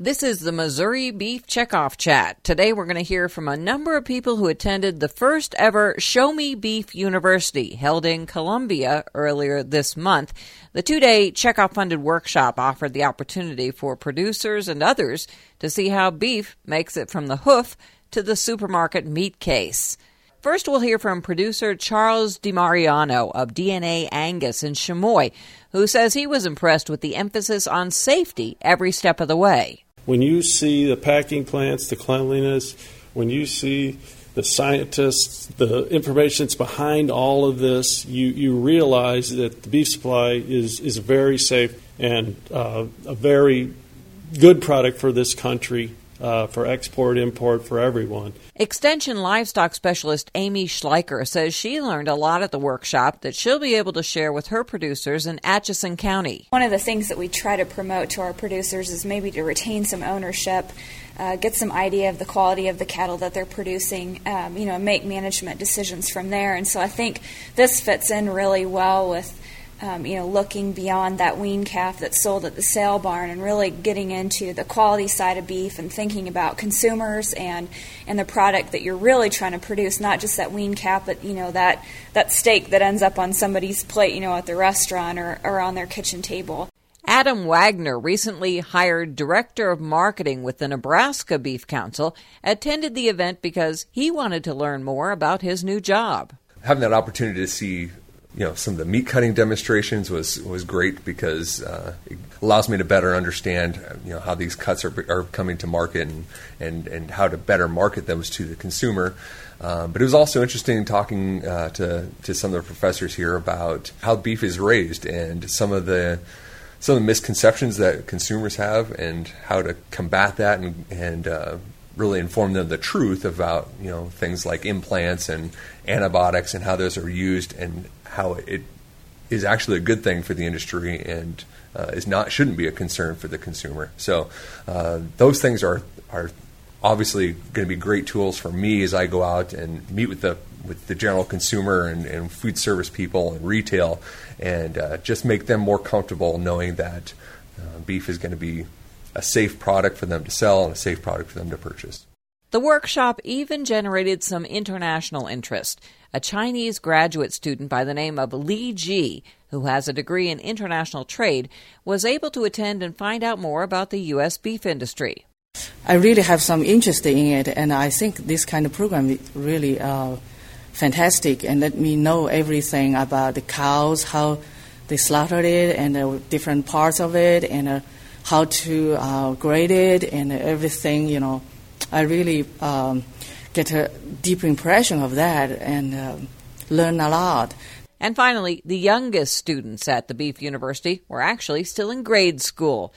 This is the Missouri Beef Checkoff Chat. Today we're going to hear from a number of people who attended the first ever Show Me Beef University held in Columbia earlier this month. The two day checkoff funded workshop offered the opportunity for producers and others to see how beef makes it from the hoof to the supermarket meat case. First, we'll hear from producer Charles DiMariano of DNA Angus in Chamois, who says he was impressed with the emphasis on safety every step of the way when you see the packing plants, the cleanliness, when you see the scientists, the information that's behind all of this, you, you realize that the beef supply is, is very safe and uh, a very good product for this country uh, for export, import, for everyone. Extension livestock specialist Amy Schleicher says she learned a lot at the workshop that she'll be able to share with her producers in Atchison County. One of the things that we try to promote to our producers is maybe to retain some ownership. Uh, get some idea of the quality of the cattle that they're producing, um, you know, make management decisions from there. And so I think this fits in really well with um, you know, looking beyond that wean calf that's sold at the sale barn and really getting into the quality side of beef and thinking about consumers and and the product that you're really trying to produce, not just that wean calf, but you know that that steak that ends up on somebody's plate, you know, at the restaurant or, or on their kitchen table. Adam Wagner, recently hired director of marketing with the Nebraska Beef Council, attended the event because he wanted to learn more about his new job. Having that opportunity to see you know some of the meat cutting demonstrations was was great because uh, it allows me to better understand you know how these cuts are, are coming to market and, and and how to better market those to the consumer. Uh, but it was also interesting talking uh, to to some of the professors here about how beef is raised and some of the some of the misconceptions that consumers have and how to combat that and and uh, really inform them the truth about you know things like implants and antibiotics and how those are used and how it is actually a good thing for the industry and uh, is not shouldn't be a concern for the consumer. So uh, those things are are obviously going to be great tools for me as I go out and meet with the with the general consumer and, and food service people and retail, and uh, just make them more comfortable knowing that uh, beef is going to be a safe product for them to sell and a safe product for them to purchase. The workshop even generated some international interest. A Chinese graduate student by the name of Li Ji, who has a degree in international trade, was able to attend and find out more about the U.S. beef industry. I really have some interest in it, and I think this kind of program is really uh, fantastic and let me know everything about the cows, how they slaughtered it, and the different parts of it, and uh, how to uh, grade it, and everything, you know I really um, get a deep impression of that and uh, learn a lot. And finally, the youngest students at the Beef University were actually still in grade school.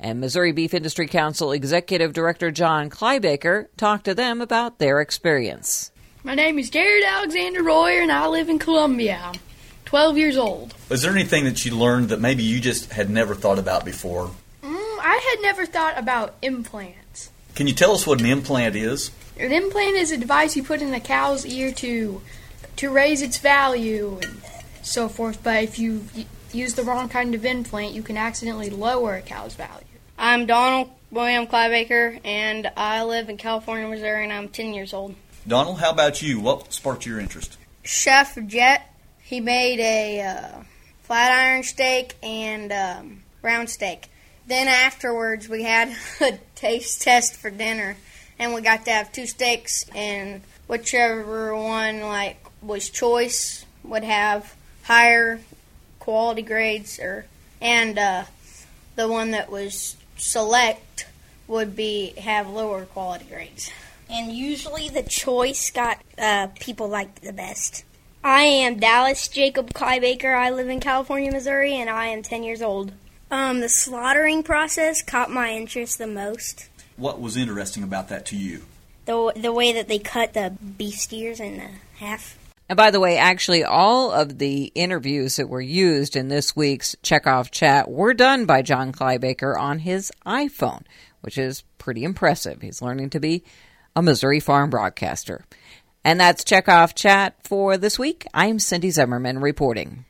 And Missouri Beef Industry Council Executive Director John Kleiboeker talked to them about their experience. My name is Jared Alexander Royer, and I live in Columbia. I'm 12 years old. Was there anything that you learned that maybe you just had never thought about before? Mm, I had never thought about implants. Can you tell us what an implant is? An implant is a device you put in a cow's ear to to raise its value and so forth. But if you use the wrong kind of implant, you can accidentally lower a cow's value. I'm Donald William Kleiboeker, and I live in California, Missouri, and I'm 10 years old. Donald, how about you? What sparked your interest? Chef Jet. He made a uh, flat iron steak and um, round steak. Then afterwards, we had a taste test for dinner, and we got to have two steaks, and whichever one like was choice would have higher quality grades, or and uh, the one that was select would be have lower quality grades. And usually, the choice got uh, people like the best. I am Dallas Jacob Kleiboeker. I live in California, Missouri, and I am 10 years old. Um, the slaughtering process caught my interest the most. What was interesting about that to you? The the way that they cut the beef steers in half. And by the way, actually, all of the interviews that were used in this week's Checkoff Chat were done by John Kleiboeker on his iPhone, which is pretty impressive. He's learning to be a Missouri farm broadcaster. And that's Checkoff Chat for this week. I'm Cindy Zimmerman reporting.